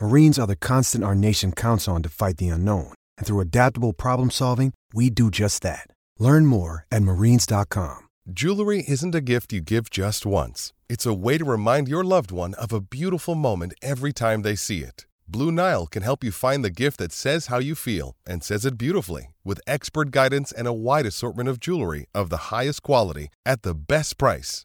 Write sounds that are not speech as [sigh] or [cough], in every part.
Marines are the constant our nation counts on to fight the unknown. And through adaptable problem solving, we do just that. Learn more at marines.com. Jewelry isn't a gift you give just once, it's a way to remind your loved one of a beautiful moment every time they see it. Blue Nile can help you find the gift that says how you feel and says it beautifully with expert guidance and a wide assortment of jewelry of the highest quality at the best price.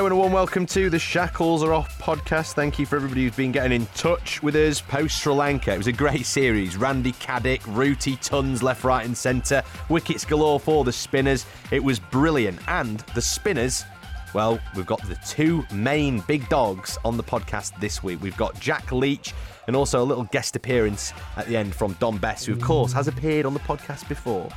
Hello and a warm welcome to the Shackles Are Off podcast. Thank you for everybody who's been getting in touch with us post Sri Lanka. It was a great series. Randy Caddick, Rooty tons left, right, and centre. Wickets galore for the spinners. It was brilliant. And the spinners, well, we've got the two main big dogs on the podcast this week. We've got Jack Leach and also a little guest appearance at the end from Dom Bess, who, of course, has appeared on the podcast before.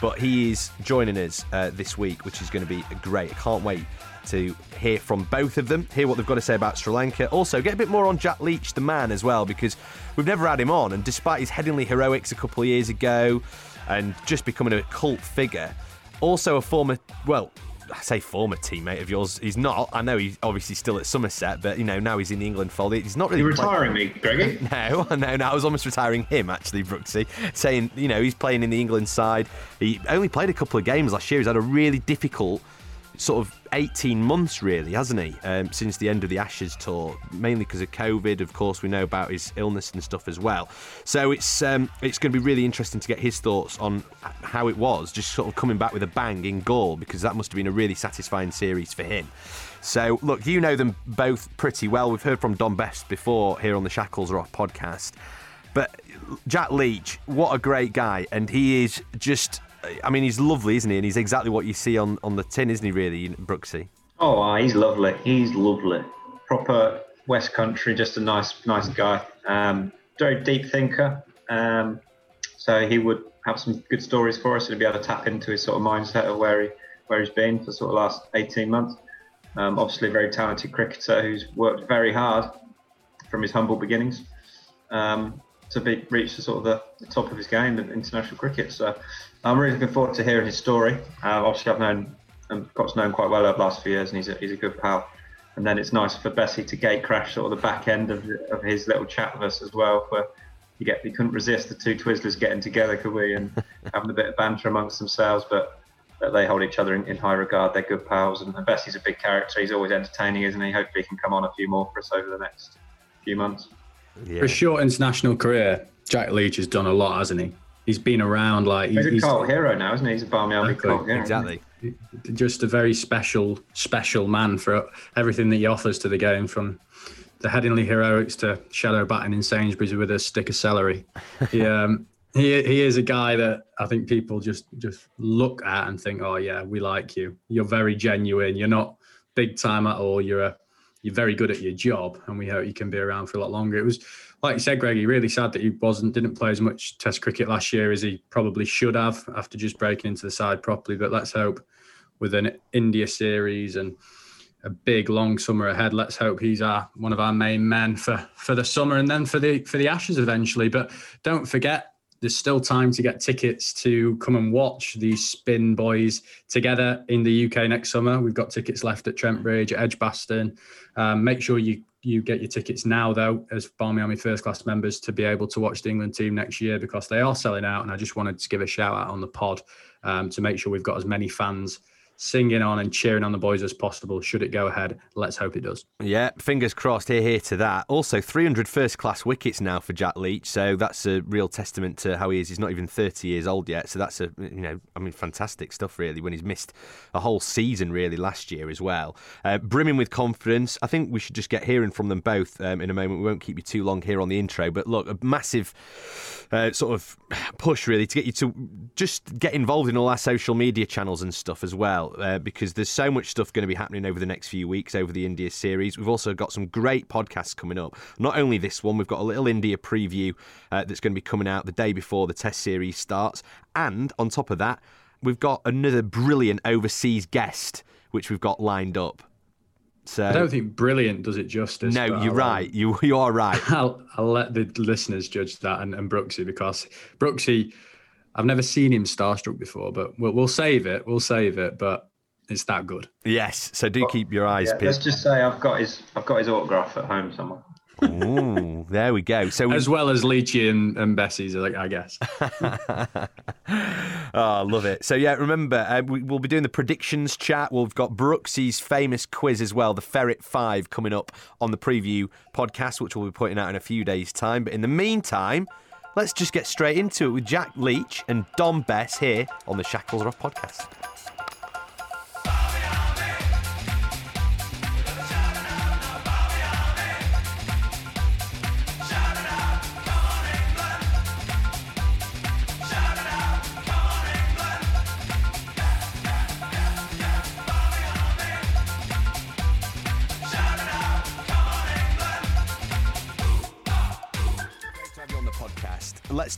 But he is joining us uh, this week, which is going to be great. I can't wait to hear from both of them, hear what they've got to say about Sri Lanka. Also, get a bit more on Jack Leach, the man, as well, because we've never had him on. And despite his Headingley heroics a couple of years ago and just becoming a cult figure, also a former, well, I say former teammate of yours. He's not. I know he's obviously still at Somerset, but you know now he's in the England fold. He's not really. You're retiring me, Greggy? [laughs] No, no, no. I was almost retiring him actually, Brooksy. Saying you know he's playing in the England side. He only played a couple of games last year. He's had a really difficult sort of 18 months, really, hasn't he? Um, since the end of the Ashes tour, mainly because of COVID. Of course, we know about his illness and stuff as well. So it's um, it's going to be really interesting to get his thoughts on how it was, just sort of coming back with a bang in Galle, because that must have been a really satisfying series for him. So, look, you know them both pretty well. We've heard from Dom Bess before here on the Shackles Are Off podcast. But Jack Leach, what a great guy. And he is just I mean, he's lovely, isn't he? And he's exactly what you see on, on the tin, isn't he, really, Brooksy? Oh, uh, he's lovely. He's lovely. Proper West Country, just a nice, nice guy. Um, very deep thinker. Um, so he would have some good stories for us and be able to tap into his sort of mindset of where he where he's been for sort of last 18 months. Um, obviously, a very talented cricketer who's worked very hard from his humble beginnings. Um, to be reach the sort of the, the, top of his game in international cricket. So I'm really looking forward to hearing his story. Uh, obviously, I've known and got to know him quite well over the last few years, and he's a, he's a good pal. And then it's nice for Bessie to gate crash sort of the back end of, of his little chat with us as well. Where you get you couldn't resist the two Twizzlers getting together, could we? And [laughs] having a bit of banter amongst themselves, but they hold each other in, in, high regard. They're good pals, and, and Bessie's a big character. He's always entertaining, isn't he? Hopefully, he can come on a few more for us over the next few months. Yeah. For a short international career, Jack Leach has done a lot, hasn't he? He's been around like he's, he's a cult hero now, isn't he? He's a Barmy Army exactly, cult hero. Exactly. Just a very special, special man for everything that he offers to the game, from the Headingley heroics to shadow batting in Sainsbury's with a stick of celery. [laughs] He, um, he, he is a guy that I think people just just look at and think, oh yeah, we like you. You're very genuine. You're not big time at all. You're a you're very good at your job, and we hope you can be around for a lot longer. It was like you said, Greggy, really sad that he wasn't didn't play as much Test cricket last year as he probably should have after just breaking into the side properly. But let's hope with an India series and a big long summer ahead. Let's hope he's our one of our main men for for the summer and then for the for the Ashes eventually. But don't forget, there's still time to get tickets to come and watch these spin boys together in the UK next summer. We've got tickets left at Trent Bridge, at Edgbaston. Um, make sure you you get your tickets now though as Barmy Army first class members to be able to watch the England team next year because they are selling out and I just wanted to give a shout out on the pod um, to make sure we've got as many fans singing on and cheering on the boys as possible. Should it go ahead? Let's hope it does. Yeah, fingers crossed. Here, here to that. Also, 300 first class wickets now for Jack Leach. So that's a real testament to how he is. He's not even 30 years old yet. So that's a, you know, I mean, fantastic stuff, really, when he's missed a whole season, really, last year as well. Uh, brimming with confidence. I think we should just get hearing from them both um, in a moment. We won't keep you too long here on the intro. But look, a massive uh, sort of push, really, to get you to just get involved in all our social media channels and stuff as well uh, because there's so much stuff going to be happening over the next few weeks over the India series. We've also got some great podcasts coming up. Not only this one, we've got a little India preview uh, that's going to be coming out the day before the Test series starts. And on top of that, we've got another brilliant overseas guest which we've got lined up. So I don't think brilliant does it justice. No, you're I'll, right. You you are right. [laughs] I'll I'll let the listeners judge that and, and Brooksy because Brooksy, I've never seen him starstruck before, but we'll we'll save it. We'll save it. But it's that good. Yes. So do keep your eyes Yeah, peeled. let's just say I've got his I've got his autograph at home somewhere. Ooh, there we go. So we, As well as Leachy and, and Bessie's, like I guess. oh, [laughs] love it. So yeah, remember uh, we, we'll be doing the predictions chat. We've got Brooksy's famous quiz as well, the Ferret Five, coming up on the preview podcast, which we'll be putting out in a few days' time. But in the meantime, let's just get straight into it with Jack Leach and Dom Bess here on the Shackles Are Off podcast.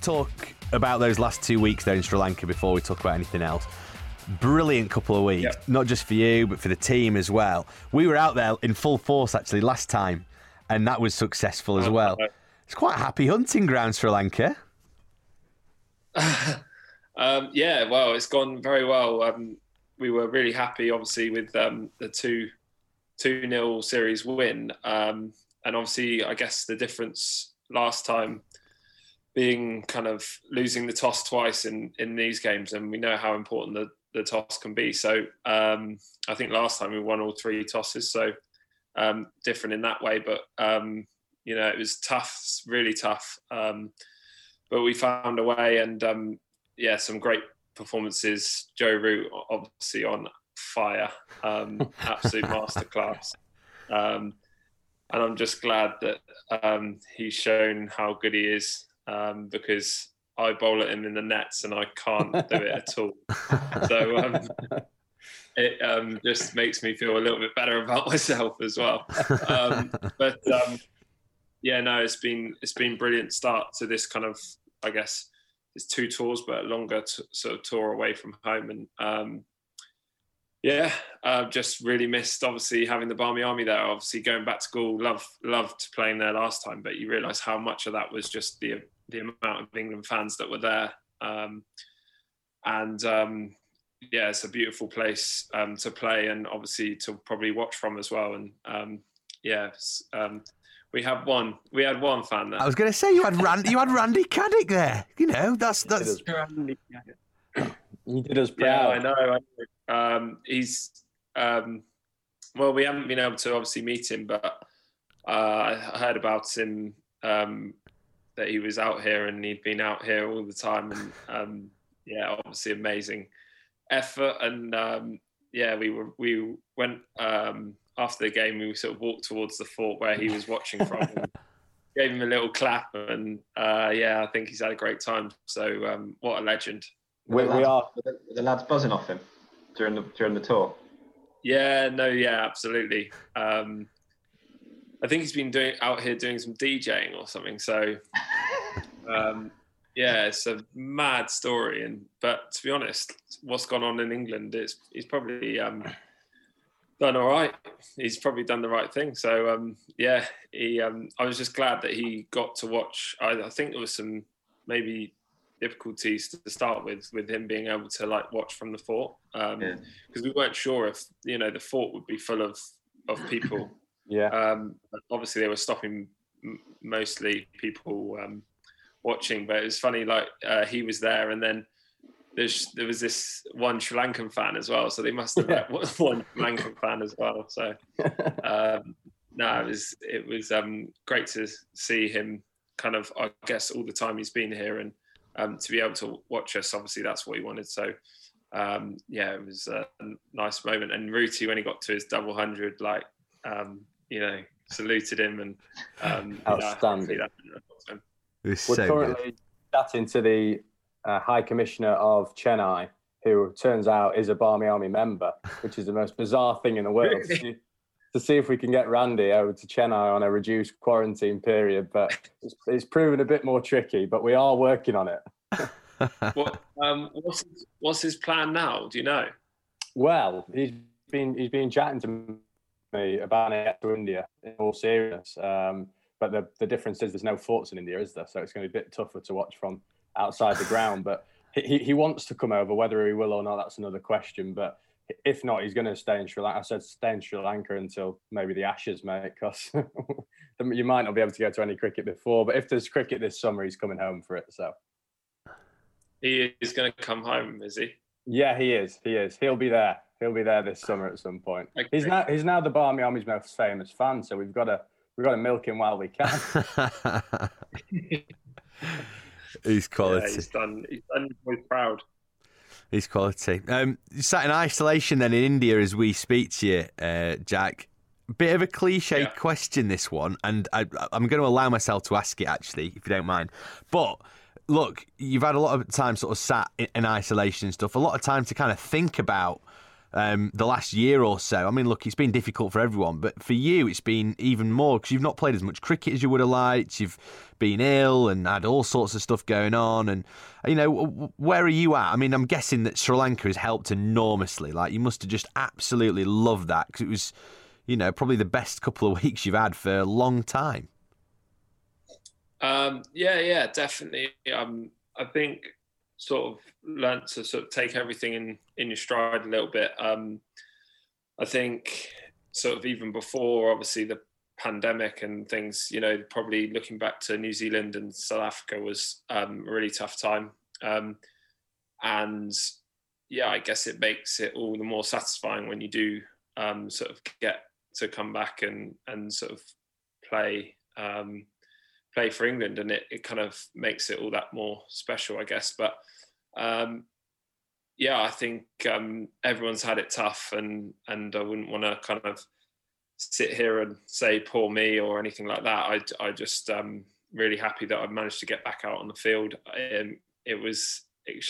Talk about those last two weeks there in Sri Lanka before we talk about anything else. Brilliant couple of weeks, Yep. not just for you, but for the team as well. We were out there in full force actually last time, and that was successful as well. It's quite a happy hunting ground, Sri Lanka. [laughs] Um, yeah, well, it's gone very well. Um, we were really happy, obviously, with um, the two two nil series win, um, and obviously, I guess the difference last time being kind of losing the toss twice in in these games, and we know how important the the toss can be. So um, I think last time we won all three tosses, so um, different in that way. But um, you know, it was tough, really tough. Um, but we found a way, and um, yeah, some great performances. Joe Root, obviously on fire, um, [laughs] absolute masterclass. Um, and I'm just glad that um, he's shown how good he is um, because I bowl at him in the nets and I can't do it at all. [laughs] So um, it um, just makes me feel a little bit better about [laughs] myself as well. Um, but um, yeah, no, it's been it's been brilliant start to this kind of I guess it's two tours, but a longer t- sort of tour away from home, and um, yeah, uh, just really missed obviously having the Barmy Army there. Obviously going back to school, love loved playing there last time, but you realise how much of that was just the the amount of England fans that were there, um, and um, yeah, it's a beautiful place um, to play and obviously to probably watch from as well. And um, yeah, um, we have one. We had one fan there. I was going to say you had Randy, you had Randy Caddick there. You know, that's that's. You did us Yeah, proud. I know. I know. Um, he's um, well, we haven't been able to obviously meet him, but uh, I heard about him um, that he was out here and he'd been out here all the time, and um, yeah, obviously amazing effort. And um, yeah, we were we went um, after the game. We sort of walked towards the fort where he was watching from. and [laughs] Gave him a little clap, and uh, yeah, I think he's had a great time. So, um, what a legend! We, The we lads- are. The, the lads buzzing off him during the during the tour. Yeah, no, yeah, absolutely. Um, I think he's been doing out here doing some DJing or something. So, [laughs] um, yeah, it's a mad story. And but to be honest, what's gone on in England is he's probably um, done all right. He's probably done the right thing. So um, yeah, he. Um, I was just glad that he got to watch. I, I think there was some maybe difficulties to start with with him being able to like watch from the fort because um, yeah. we weren't sure if you know the fort would be full of of people yeah um, obviously they were stopping mostly people um, watching but it was funny like uh, he was there and then there's there was this one Sri Lankan fan as well so they must have yeah. [laughs] [laughs] one Sri Lankan fan as well so [laughs] um, no it was it was um, great to see him kind of I guess all the time he's been here and um, to be able to watch us, obviously that's what he wanted. So um, yeah, it was a nice moment. And Rooty, when he got to his double hundred, like um, you know, saluted him and um, outstanding. Yeah, We're so currently good. chatting to the uh, High Commissioner of Chennai, who turns out is a Barmy Army member, which is the most bizarre thing in the world. to see if we can get Randy over to Chennai on a reduced quarantine period, but it's, it's proven a bit more tricky. But we are working on it. [laughs] what, um, what's his, what's his plan now? Do you know? Well, he's been he's been chatting to me about it to India in all seriousness. Um, but the the difference is there's no forts in India, is there? So it's going to be a bit tougher to watch from outside the ground. But he, he wants to come over. Whether he will or not, that's another question. But if not, he's going to stay in Sri Lanka. I said stay in Sri Lanka until maybe the Ashes, mate, because [laughs] you might not be able to go to any cricket before. But if there's cricket this summer, he's coming home for it. So he is going to come home, is he? Yeah, he is. He is. He'll be there. He'll be there this summer at some point. Okay. He's now he's now the Barmy Army's most famous fan, so we've got to we've got to milk him while we can. [laughs] [laughs] he's quality. Yeah, he's done. He's done. He's proud. He's quality. Um, sat in isolation then in India as we speak to you, uh, Jack. Bit of a cliche yeah. question, this one, and I, I'm going to allow myself to ask it actually, if you don't mind. But look, you've had a lot of time sort of sat in, in isolation and stuff, a lot of time to kind of think about um, the last year or so. I mean, look, it's been difficult for everyone, but for you, it's been even more because you've not played as much cricket as you would have liked. You've been ill and had all sorts of stuff going on. And, you know, where are you at? I mean, I'm guessing that Sri Lanka has helped enormously. Like, you must have just absolutely loved that because it was, you know, probably the best couple of [laughs] weeks you've had for a long time. Um, yeah, yeah, definitely. Um, I think sort of learnt to sort of take everything in in your stride a little bit. Um, I think sort of even before obviously the pandemic and things, you know, probably looking back to New Zealand and South Africa was um, a really tough time. Um, and yeah, I guess it makes it all the more satisfying when you do um, sort of get to come back and and sort of play um, play for England, and it, it kind of makes it all that more special, I guess. But um, yeah, I think um, everyone's had it tough, and and I wouldn't want to kind of sit here and say poor me or anything like that. I I just um, really happy that I've managed to get back out on the field. Um, it was,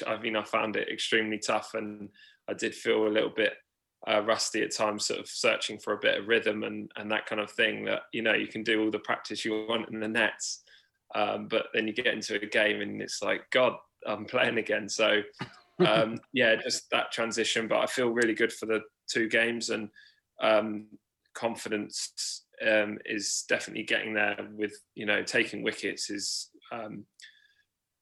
I mean, I found it extremely tough, and I did feel a little bit uh, rusty at times, sort of searching for a bit of rhythm and and that kind of thing. That you know you can do all the practice you want in the nets, um, but then you get into a game and it's like God, I'm playing again. So [laughs] um, yeah, just that transition. But I feel really good for the two games and um, confidence um, is definitely getting there. With you know taking wickets is um,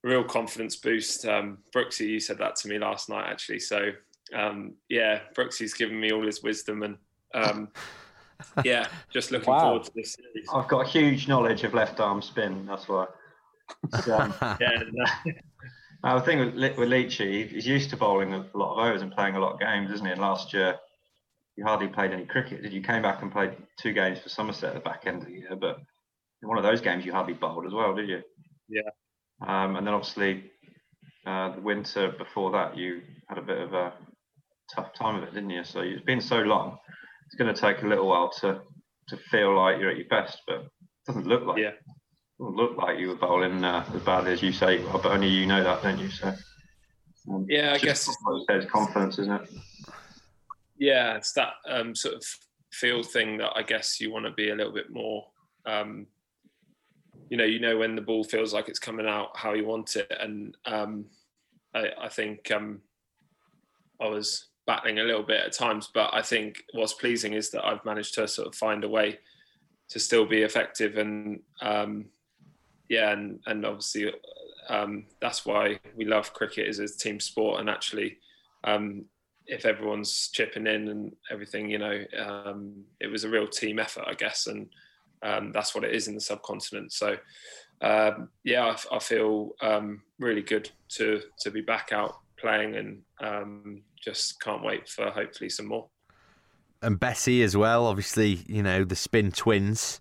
real confidence boost. Um, Brooksy, you said that to me last night actually. So um, yeah, Brooksy's given me all his wisdom and. Um, [laughs] yeah, just looking wow. forward to this series. I've got huge knowledge of left arm spin. That's why. Um, [laughs] yeah, uh, [laughs] the thing with, with Leachy, he's used to bowling a lot of overs and playing a lot of games, isn't he? And last year, you hardly played any cricket. Did you? Came back and played two games for Somerset at the back end of the year, but in one of those games, you hardly bowled as well, did you? Yeah. Um, and then obviously, uh, the winter before that, you had a bit of a tough time of it, didn't you? So it's been so long. It's going to take a little while to to feel like you're at your best, but it doesn't look like. Yeah look like you were bowling uh, as badly as you say, but only you know that, don't you? So um, yeah, I guess it's confidence, isn't it? Yeah, it's that um, sort of feel thing that I guess you want to be a little bit more um, you know, you know when the ball feels like it's coming out how you want it, and um, I, I, think um, I was battling a little bit at times, but I think what's pleasing is that I've managed to sort of find a way to still be effective, and um, yeah, and and obviously um, that's why we love cricket as a team sport, and actually. Um, if everyone's chipping in and everything, you know, it was a real team effort, I guess, and um, that's what it is in the subcontinent. So, um, yeah, I, I feel um, really good to to be back out playing, and um, just can't wait for hopefully some more. And Bessie as well, obviously, you know the spin twins.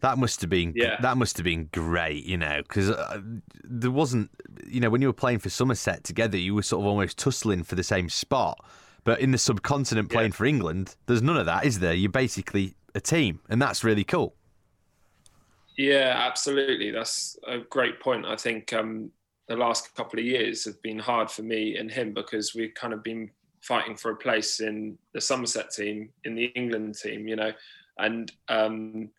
That must have been yeah. that must have been great, you know, because uh, there wasn't, you know, when you were playing for Somerset together, you were sort of almost tussling for the same spot. But in the subcontinent playing yeah. for England, there's none of that, is there? You're basically a team, and that's really cool. Yeah, absolutely. That's a great point. I think um, the last couple of years have been hard for me and him because we've kind of been fighting for a place in the Somerset team, in the England team, you know, and um,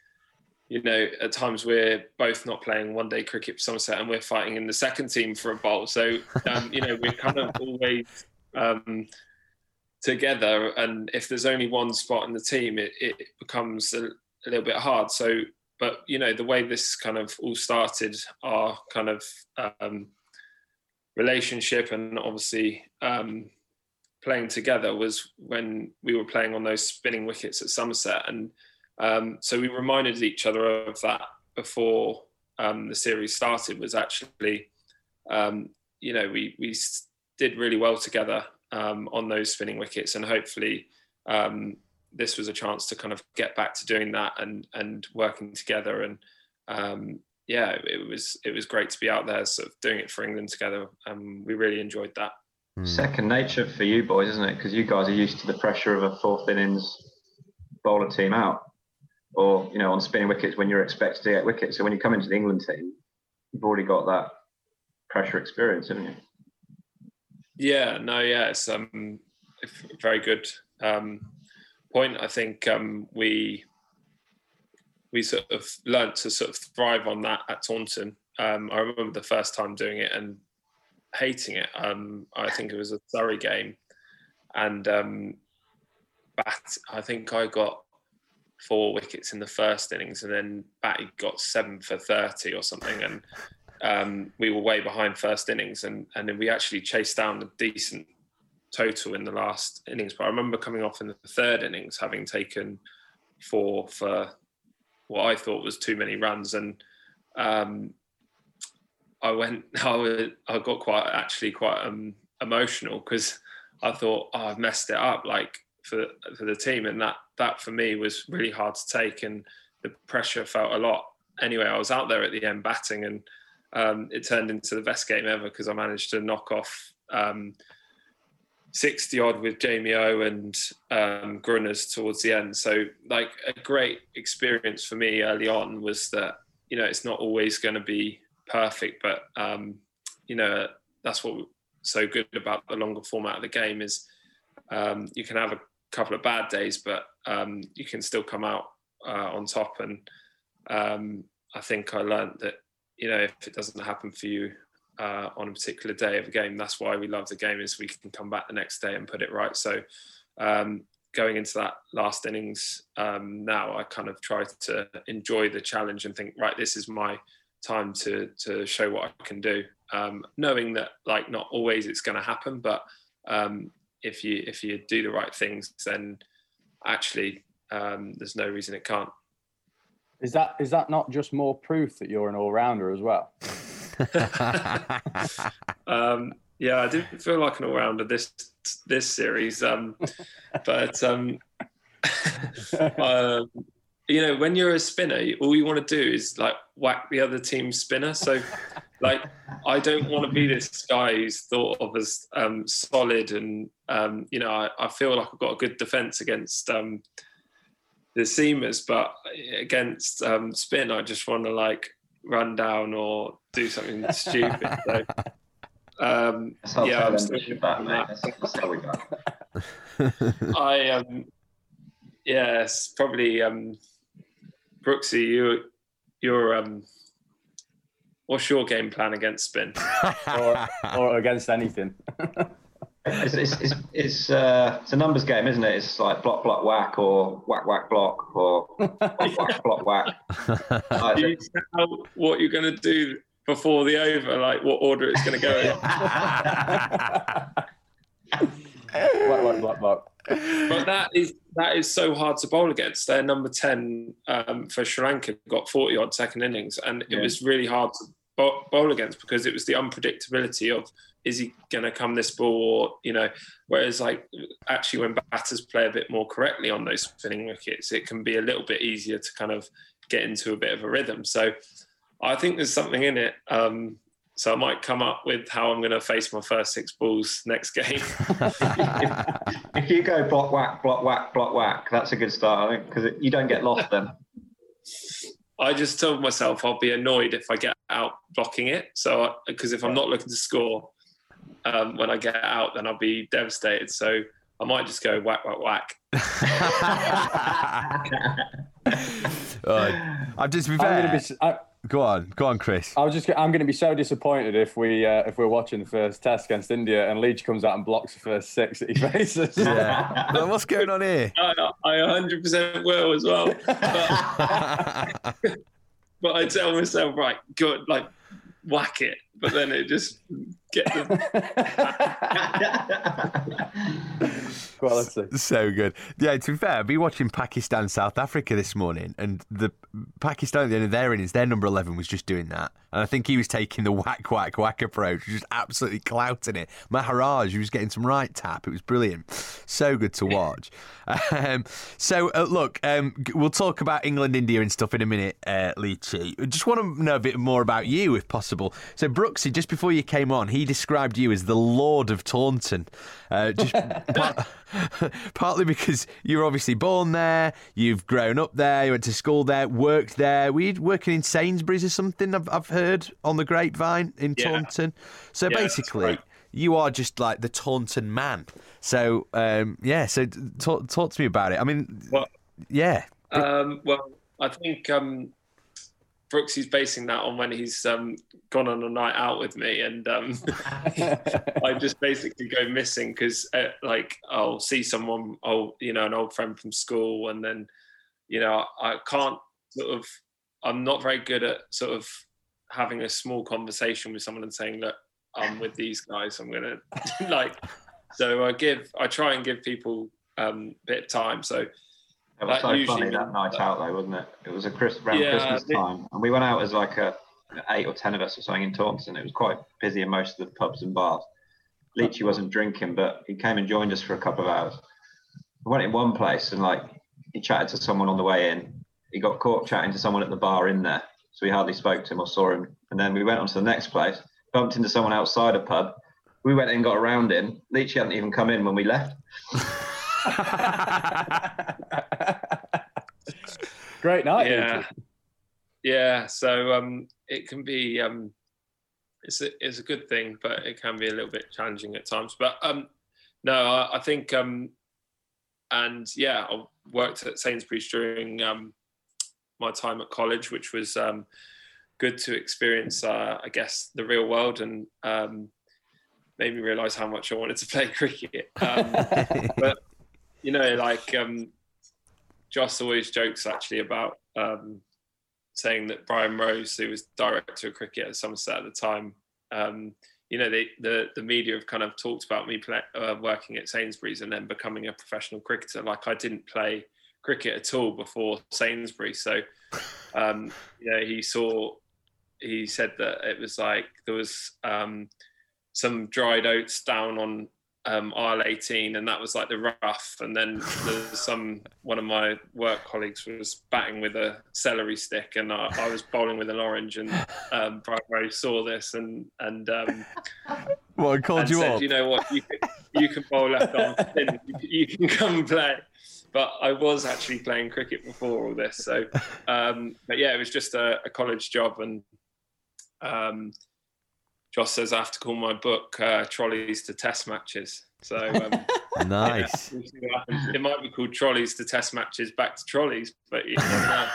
you know, at times we're both not playing one day cricket for Somerset and we're fighting in the second team for a bowl. So, um, you know, we're kind of always um, together. And if there's only one spot in the team, it, it becomes a, a, little bit hard. So but you know the way this kind of all started our kind of um, relationship and obviously um, playing together was when we were playing on those spinning wickets at Somerset. And um, so we reminded each other of that before um, the series started was actually um, you know we we did really well together um, on those spinning wickets. And hopefully this was a chance to kind of get back to doing that and and working together and um, yeah it was it was great to be out there sort of doing it for England together and we really enjoyed that. Hmm. second nature for you boys isn't it? Because you guys are used to the pressure of a fourth innings bowler team out or you know on spinning wickets when you're expected to get wickets. So when you come into the England team you've already got that pressure experience haven't you? Yeah no yeah it's um very good um point, I think um, we we sort of learnt to sort of thrive on that at Taunton. Um, I remember the first time doing it and hating it. Um, I think it was a Surrey game, and um, Bat, I think I got four wickets in the first innings, and then Batty got seven for thirty or something, and um, we were way behind first innings, and and then we actually chased down a decent total in the last innings. But I remember coming off in the third innings, having taken four for what I thought was too many runs, and um, I went. [laughs] I, was, I got quite actually quite um, emotional because I thought, oh, I've messed it up, like for for the team, and that that for me was really hard to take, and the pressure felt a lot. Anyway, I was out there at the end batting, and um, it turned into the best game ever because I managed to knock off um, 60 odd with Jamie O and um, Grunners towards the end. So, like, a great experience for me early on was that, you know, it's not always going to be perfect, but, um, you know, that's what's so good about the longer format of the game is um, you can have a couple of bad days, but um, you can still come out uh, on top. And um, I think I learned that, you know, if it doesn't happen for you uh, on a particular day of a game. That's why we love the game is we can come back the next day and put it right. So um, going into that last innings um, now, I kind of try to enjoy the challenge and think, right, this is my time to to show what I can do. Um, knowing that like not always it's going to happen, but um, if you if you do the right things, then actually um, there's no reason it can't. Is that is that not just more proof that you're an all rounder as well? [laughs] um, yeah, I didn't feel like an all rounder this this series, um, but um, [laughs] um, you know, when you're a spinner, all you want to do is like whack the other team's spinner. So, like, I don't want to be this guy who's thought of as um, solid, and um, you know, I, I, feel like I've got a good defense against um, the seamers, but against um, spin, I just want to like run down or do something stupid. So, um, yeah, I'm still that. That's [laughs] how we go. [laughs] I um, yes, probably um, Brooksy, you your um, what's your game plan against spin? [laughs] or, or against anything. It's, it's, it's, it's, uh, it's a numbers game, isn't it? It's like block, block, whack, or whack, whack, block, or block, whack, block, whack. Do you tell what you're going to do before the over, like what order it's going to go in? [laughs] Black, black, black, black. but that is that is so hard to bowl against. Their number ten um, for Sri Lanka got forty odd second innings, and it Yeah. was really hard to bowl, bowl against because it was the unpredictability of is he going to come this ball or you know. Whereas like actually when batters play a bit more correctly on those spinning wickets, it can be a little bit easier to kind of get into a bit of a rhythm. So I think there's something in it. Um, so I might come up with how I'm going to face my first six balls next game. [laughs] [laughs] If you go block, whack, block, whack, block, whack, that's a good start, I think, because you don't get lost then. I just told myself I'll be annoyed if I get out blocking it. So, because if I'm not looking to score um, when I get out, then I'll be devastated. So, I might just go whack, whack, whack. [laughs] Oh, I've just been I'm fair. gonna be. s- I, Go on, go on, Chris. I was just. I'm going to be so disappointed if we uh, if we're watching the first test against India and Leach comes out and blocks the first six that he [laughs] faces. Yeah. Like, what's going on here? I, I 100% will as well. [laughs] But, but I tell myself, right, good, like whack it. But then it just get the Quality. [laughs] so good. Yeah, to be fair, I've been watching Pakistan South Africa this morning, and the Pakistan at the end of their innings, their number eleven was just doing that, and I think he was taking the whack whack whack approach, just absolutely clouting it. Maharaj, he was getting some right tap. It was brilliant, so good to watch. [laughs] um, so uh, look, um, we'll talk about England, India, and stuff in a minute, uh, Leachy. Just want to know a bit more about you, if possible. So Brooksy, just before you came on, he described you as the Lord of Taunton. Uh, just [laughs] part- [laughs] partly because you're obviously born there, you've grown up there, you went to school there, worked there. Were you working in Sainsbury's or something? I've, I've heard on the grapevine in Yeah. Taunton. So Yeah, basically, you are just like the Taunton man. So um, yeah, so talk, talk to me about it. I mean, Well- yeah, Um, well, I think um, Brooks is basing that on when he's um, gone on a night out with me, and um, [laughs] I just basically go missing because, uh, like, I'll see someone, oh, you know, an old friend from school, and then, you know, I can't sort of, I'm not very good at sort of having a small conversation with someone and saying, look, I'm with these guys, I'm gonna [laughs] like, so I give, I try and give people um, a bit of time, so. It was That so usually funny that night out though, wasn't it? It was a Chris, around Yeah, Christmas time, and we went out as like a eight or ten of us or something in Taunton. It was quite busy in most of the pubs and bars. Leachy wasn't drinking, but he came and joined us for a couple of hours. We went in one place and like he chatted to someone on the way in. He got caught chatting to someone at the bar in there, so we hardly spoke to him or saw him. And then we went on to the next place, bumped into someone outside a pub. We went in, got around in. Leachy hadn't even come in when we left. [laughs] [laughs] Great night. yeah. yeah so um it can be um it's a, it's a good thing but it can be a little bit challenging at times. But um no i, I think um and yeah i worked at sainsbury's during um my time at college which was um good to experience uh, i guess the real world and um made me realize how much i wanted to play [laughs] cricket. Um [laughs] but you know, like um, Joss always jokes actually about um, saying that Brian Rose, who was director of cricket at Somerset at the time, um, you know, they, the the media have kind of talked about me play, uh, working at Sainsbury's and then becoming a professional cricketer. Like I didn't play cricket at all before Sainsbury's, so um, you know, he saw. He said that it was like there was um, some dried oats down on um, aisle 18 and that was like the rough and then there's some one of my work colleagues was batting with a celery stick and I, I was bowling with an orange and um, saw this and and um, what called and you said, up? you know what, you can, you can bowl left arm spin, you, can- come play. But I was actually playing cricket before all this, so um, but yeah, it was just a, a college job, and um, Josh says I have to call my book uh, "Trolleys to Test Matches." So um, [laughs] Nice. We'll see what happens. it might be called trolleys to test matches back to trolleys, but you. I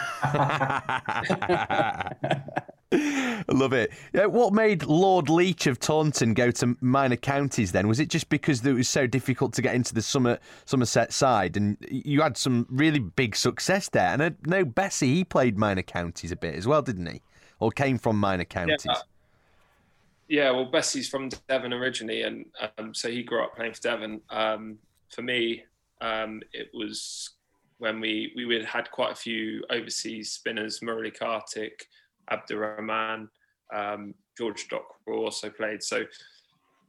[laughs] love it. Yeah, what made Lord Leach of Taunton go to minor counties then? Was it just because it was so difficult to get into the Somer, Somerset side and you had some really big success there? And I know Bessie, he played minor counties a bit as well, didn't he? Or came from minor counties? Yeah, yeah well, Bessie's from Devon originally, and um, so he grew up playing for Devon. Um, for me, um, it was when we we had quite a few overseas spinners, Murali Kartik, Abdur Rehman, um, George Dockrell also played. So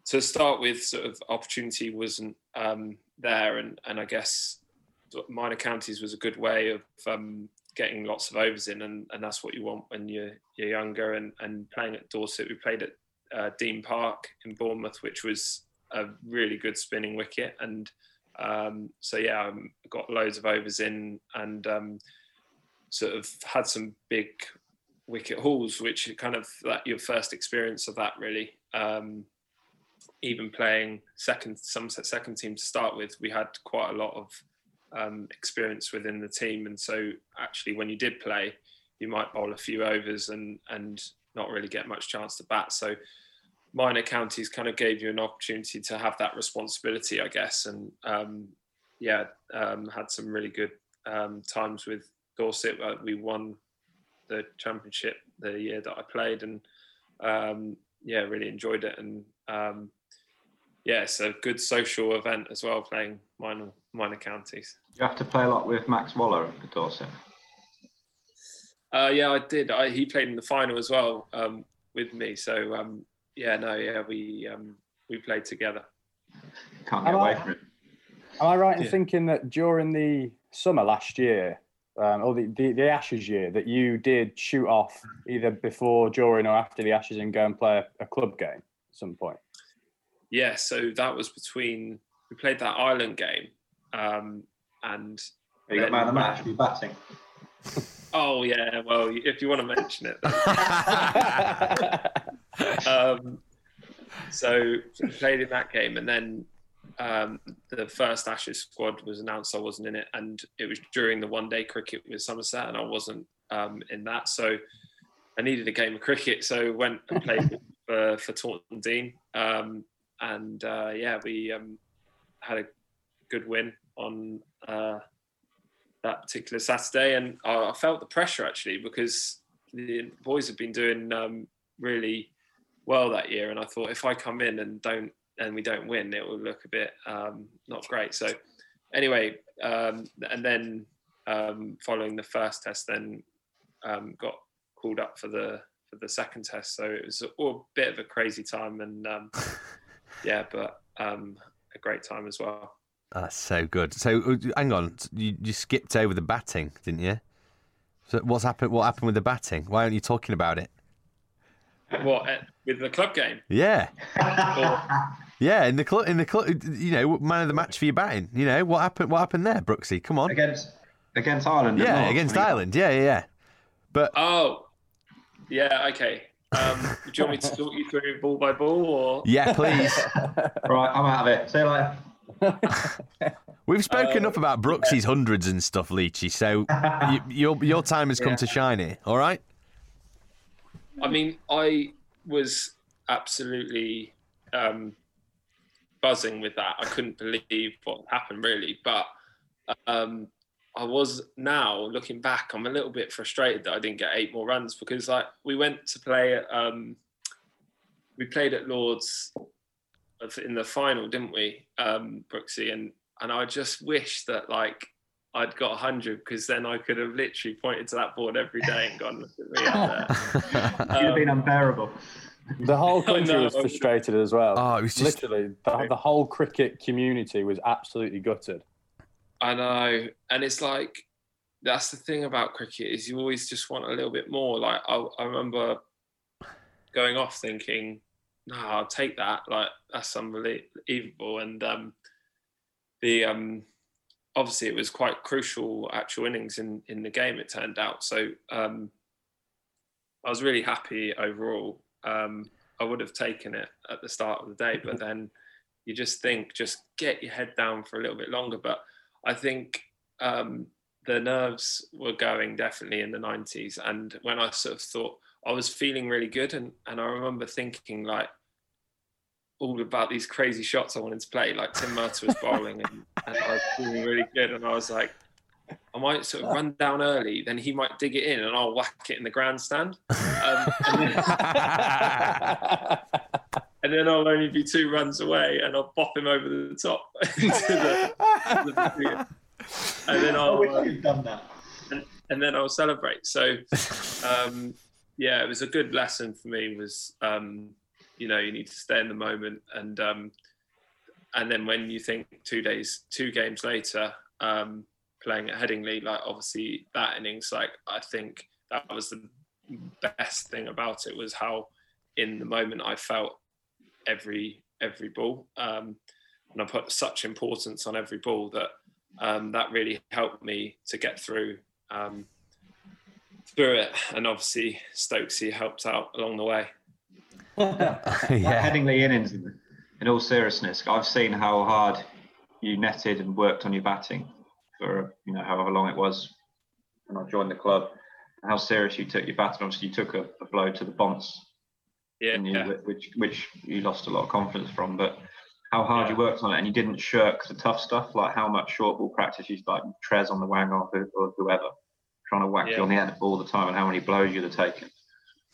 to start with, sort of opportunity wasn't um, there, and and I guess minor counties was a good way of um, getting lots of overs in, and, and that's what you want when you're you're younger. And and playing at Dorset, we played at uh, Dean Park in Bournemouth, which was a really good spinning wicket, and um, so yeah, I got loads of overs in, and um, sort of had some big wicket hauls, which kind of that your first experience of that really. Um, even playing second Somerset second team to start with, we had quite a lot of um, experience within the team, and so actually when you did play, you might bowl a few overs and and not really get much chance to bat. So minor counties kind of gave you an opportunity to have that responsibility, I guess, and um, yeah, um, had some really good um, times with Dorset. Uh, we won the championship the year that I played, and um, yeah, really enjoyed it. And um, yeah, it's a good social event as well, playing minor minor counties. You have to play a lot with Max Waller at Dorset. Uh, yeah, I did. I, he played in the final as well um, with me. So um, yeah, no, yeah, we um, we played together. Can't get am away I, from it. Am I right in yeah. thinking that during the summer last year, um, or the, the, the, Ashes year, that you did shoot off either before, during, or after the Ashes and go and play a, a club game at some point? Yeah, so that was between we played that Ireland game, um, and you got man of the match. Are batting? Oh yeah, well if you want to mention it. [laughs] [laughs] um, so played in that game, and then um, the first Ashes squad was announced. I wasn't in it, and it was during the one-day cricket with Somerset, and I wasn't um, in that. So I needed a game of cricket, so went and played [laughs] for, for Taunton Deane, um, and uh, yeah, we um, had a good win on uh, that particular Saturday, and I, felt the pressure actually because the boys have been doing um, really well that year, and I thought if I come in and don't and we don't win, it will look a bit um, not great. So anyway, um, and then um, following the first test, then um, got called up for the for the second test. So it was a, a bit of a crazy time, and um, [laughs] yeah, but um, a great time as well. That's so good. So uh, hang on, you, you skipped over the batting, didn't you? So what's happened? What happened with the batting? Why aren't you talking about it? What with the club game? Yeah. yeah, in the club, in the club, you know, man of the match for your batting. You know what happened? What happened there, Brooksy? Come on. Against against Ireland. Yeah, against Ireland. Yeah, yeah, yeah. But oh, yeah, okay. Um, do you want me to talk you through ball by ball, or yeah, please. [laughs] right, I'm out of it. See you later. [laughs] We've spoken uh, enough about Brooksy's hundreds and stuff, Leachy. So [laughs] you, your your time has come yeah. to shine here. All right. I mean, I was absolutely um, buzzing with that. I couldn't believe what happened, really. But um, I was now looking back, I'm a little bit frustrated that I didn't get eight more runs because like we went to play at um, we played at Lords in the final, didn't we, um, Brooksy? And and I just wish that like I'd got 100 because then I could have literally pointed to that board every day and gone, look at me out there. [laughs] [laughs] You'd have been unbearable. The whole [laughs] country was frustrated as well. Oh, it was just... literally the, the whole cricket community was absolutely gutted. I know, and it's like that's the thing about cricket is you always just want a little bit more. Like I, I remember going off thinking, "No, I'll take that. Like that's unbelievable." And um, the um, obviously it was quite crucial actual innings in in the game. It turned out so. Um, I was really happy overall. Um, I would have taken it at the start of the day, but then you just think just get your head down for a little bit longer. But I think um, the nerves were going definitely in the 90s, and when I sort of thought I was feeling really good, and and I remember thinking like all about these crazy shots I wanted to play. Like Tim Murtagh was bowling, and, and I was feeling really good, and I was like I might sort of run down early, then he might dig it in, and I'll whack it in the grandstand. Um, and, then, [laughs] and, then, I'll only be two runs away, and I'll bop him over the top [laughs] the, the and then I'll. I wish you'd done that. And, and, then I'll celebrate. So, um, yeah, it was a good lesson for me. Was um, you know you need to stay in the moment, and um, and then when you think two days, two games later. Um, playing at Headingley, like obviously that innings, like I think that was the best thing about it was how in the moment I felt every every ball, um, and I put such importance on every ball that um, that really helped me to get through um, through it, and obviously Stokesy helped out along the way. Yeah. [laughs] Headingley innings, in all seriousness, I've seen how hard you netted and worked on your batting for you know however long it was when I joined the club. How serious you took your batting. Obviously, you took a, a blow to the bonce, yeah, you, yeah, which which you lost a lot of confidence from. But how hard yeah. you worked on it, and you didn't shirk the tough stuff, like how much short ball practice you like Trez on the wang or, or whoever, trying to whack yeah. you on the head all the time, and how many blows you'd have taken.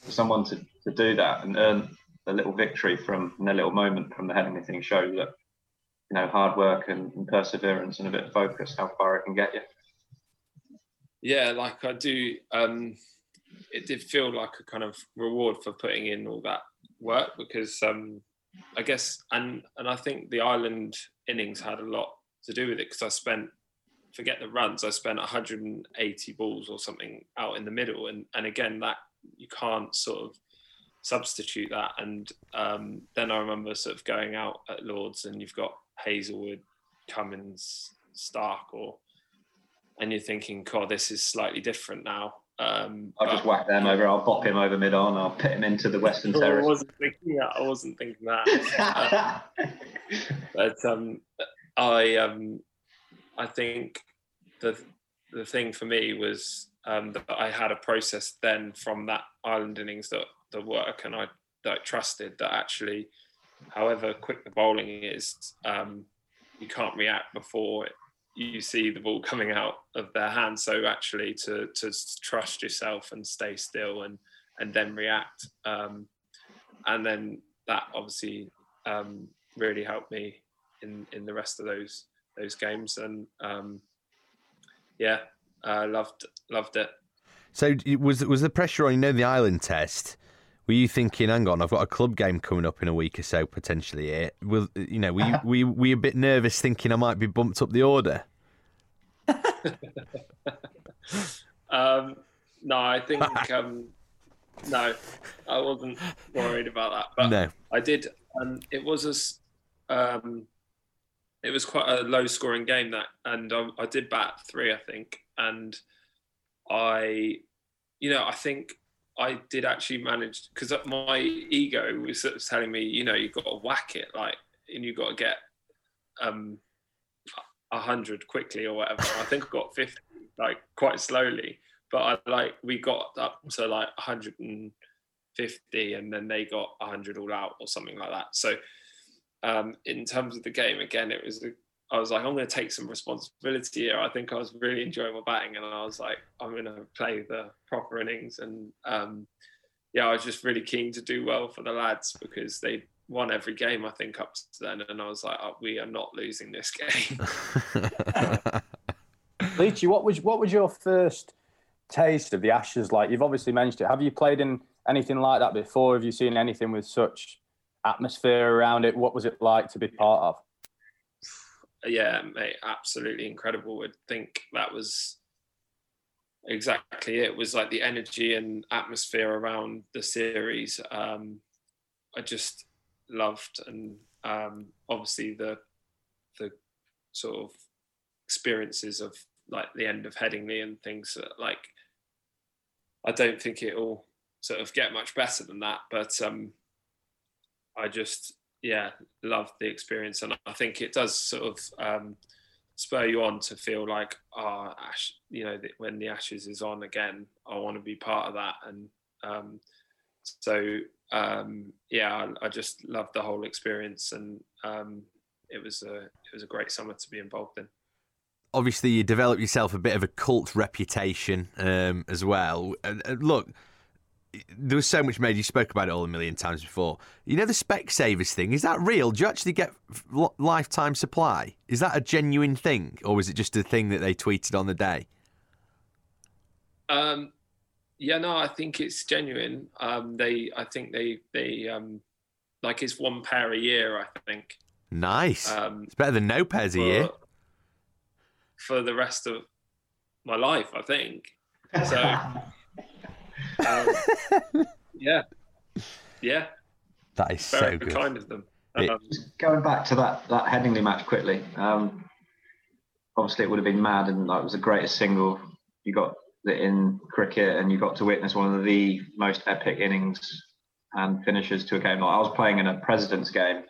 For someone to, to do that and earn a little victory from a little moment from the Headingley thing shows that you know hard work and, and, perseverance and a bit of focus how far it can get you. Yeah like i do um it did feel like a kind of reward for putting in all that work because um i guess and and i think the Ireland innings had a lot to do with it because i spent forget the runs i spent 180 balls or something out in the middle. And and again that you can't sort of substitute that and um, then i remember sort of going out at lords and you've got Hazlewood, Cummins, Starc, or and you're thinking, God, this is slightly different now. Um, I'll just whack them over. I'll pop him over mid on. I'll put him into the Western [laughs] Terrace. I wasn't thinking that. I wasn't thinking that. [laughs] but um, I, um, I think the the thing for me was um, that I had a process then from that Ireland innings that the work and I that I trusted that actually however quick the bowling is, um, you can't react before you see the ball coming out of their hand. So actually, to to trust yourself and stay still and and then react, um, and then that obviously um, really helped me in in the rest of those those games. And um, yeah, uh, loved loved it. So was was the pressure on you know the Ireland test? were you thinking, hang on, I've got a club game coming up in a week or so potentially here? Will you know, were you, [laughs] were you, were you a bit nervous thinking I might be bumped up the order? [laughs] um, no, I think [laughs] um, no, I wasn't worried about that. But no. I did, and it was a, um, it was quite a low scoring game that, and I, I did bat three, I think, and I, you know, I think I did actually manage because my ego was sort of telling me, you know, you've got to whack it, like, and you've got to get um a hundred quickly or whatever. I think I got fifty, like quite slowly, but I like we got up to like 150, and then they got 100 all out or something like that. So, um, in terms of the game, again, it was a I was like, I'm going to take some responsibility here. I think I was really enjoying my batting, and I was like, I'm going to play the proper innings. And um, yeah, I was just really keen to do well for the lads because they won every game I think up to then, and I was like, oh, we are not losing this game. [laughs] [laughs] Leachy, what was what was your first taste of the Ashes like? You've obviously mentioned it. Have you played in anything like that before? Have you seen anything with such atmosphere around it? What was it like to be part of? yeah, mate, absolutely incredible. I think that was exactly it. it. was like the energy and atmosphere around the series. Um, I just loved, and um, obviously the the sort of experiences of like the end of Headingley and things that, like I don't think it'll sort of get much better than that. But um, I just yeah, love the experience, and I think it does sort of um, spur you on to feel like, oh, Ash, you know, when the Ashes is on again, I want to be part of that, and um, so um, yeah, I, I, just loved the whole experience, and um, it was a it was a great summer to be involved in. Obviously, you developed yourself a bit of a cult reputation um, as well. Look, there was so much made. You spoke about it all a million times before. You know the Specsavers thing. Is that real? Do you actually get lifetime supply? Is that a genuine thing, or was it just a thing that they tweeted on the day? Um, yeah, no, I think it's genuine. Um, they, I think they, they, um, like it's one pair a year. I think. Nice. Um, it's better than no pairs for, a year. For the rest of my life, I think. So. [laughs] um, [laughs] yeah, yeah. That is Very so good. kind of them. It, Um, Going back to that that Headingley match quickly. Um, obviously, it would have been mad, and like, it was the greatest single you got in cricket, and you got to witness one of the most epic innings and finishes to a game. Like I was playing in a President's game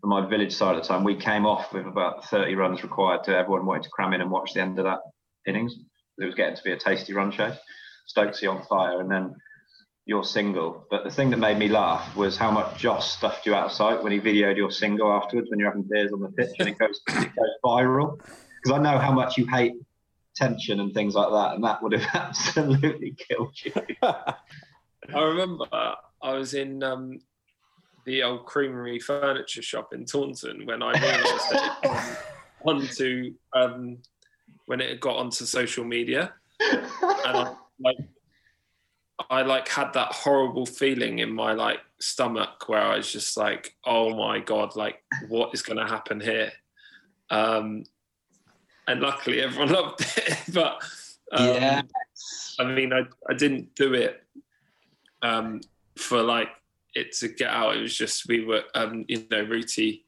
for my village side at the time. We came off with about 30 runs required to everyone wanting to cram in and watch the end of that innings. It was getting to be a tasty run chase. Stokesy on fire, and then your single. But the thing that made me laugh was how much Joss stuffed you out of sight when he videoed your single afterwards when you're having beers on the pitch and it goes it goes viral. Because I know how much you hate tension and things like that, and that would have [laughs] absolutely killed you. [laughs] I remember I was in um, the old creamery furniture shop in Taunton when I realised [laughs] onto um, when it got onto social media, and I, like I like had that horrible feeling in my like stomach where I was just like, oh my god, like what is going to happen here? Um, and luckily everyone [laughs] loved it, but um, Yeah. I mean, I I didn't do it um, for like it to get out. It was just we were, um, you know, Rooty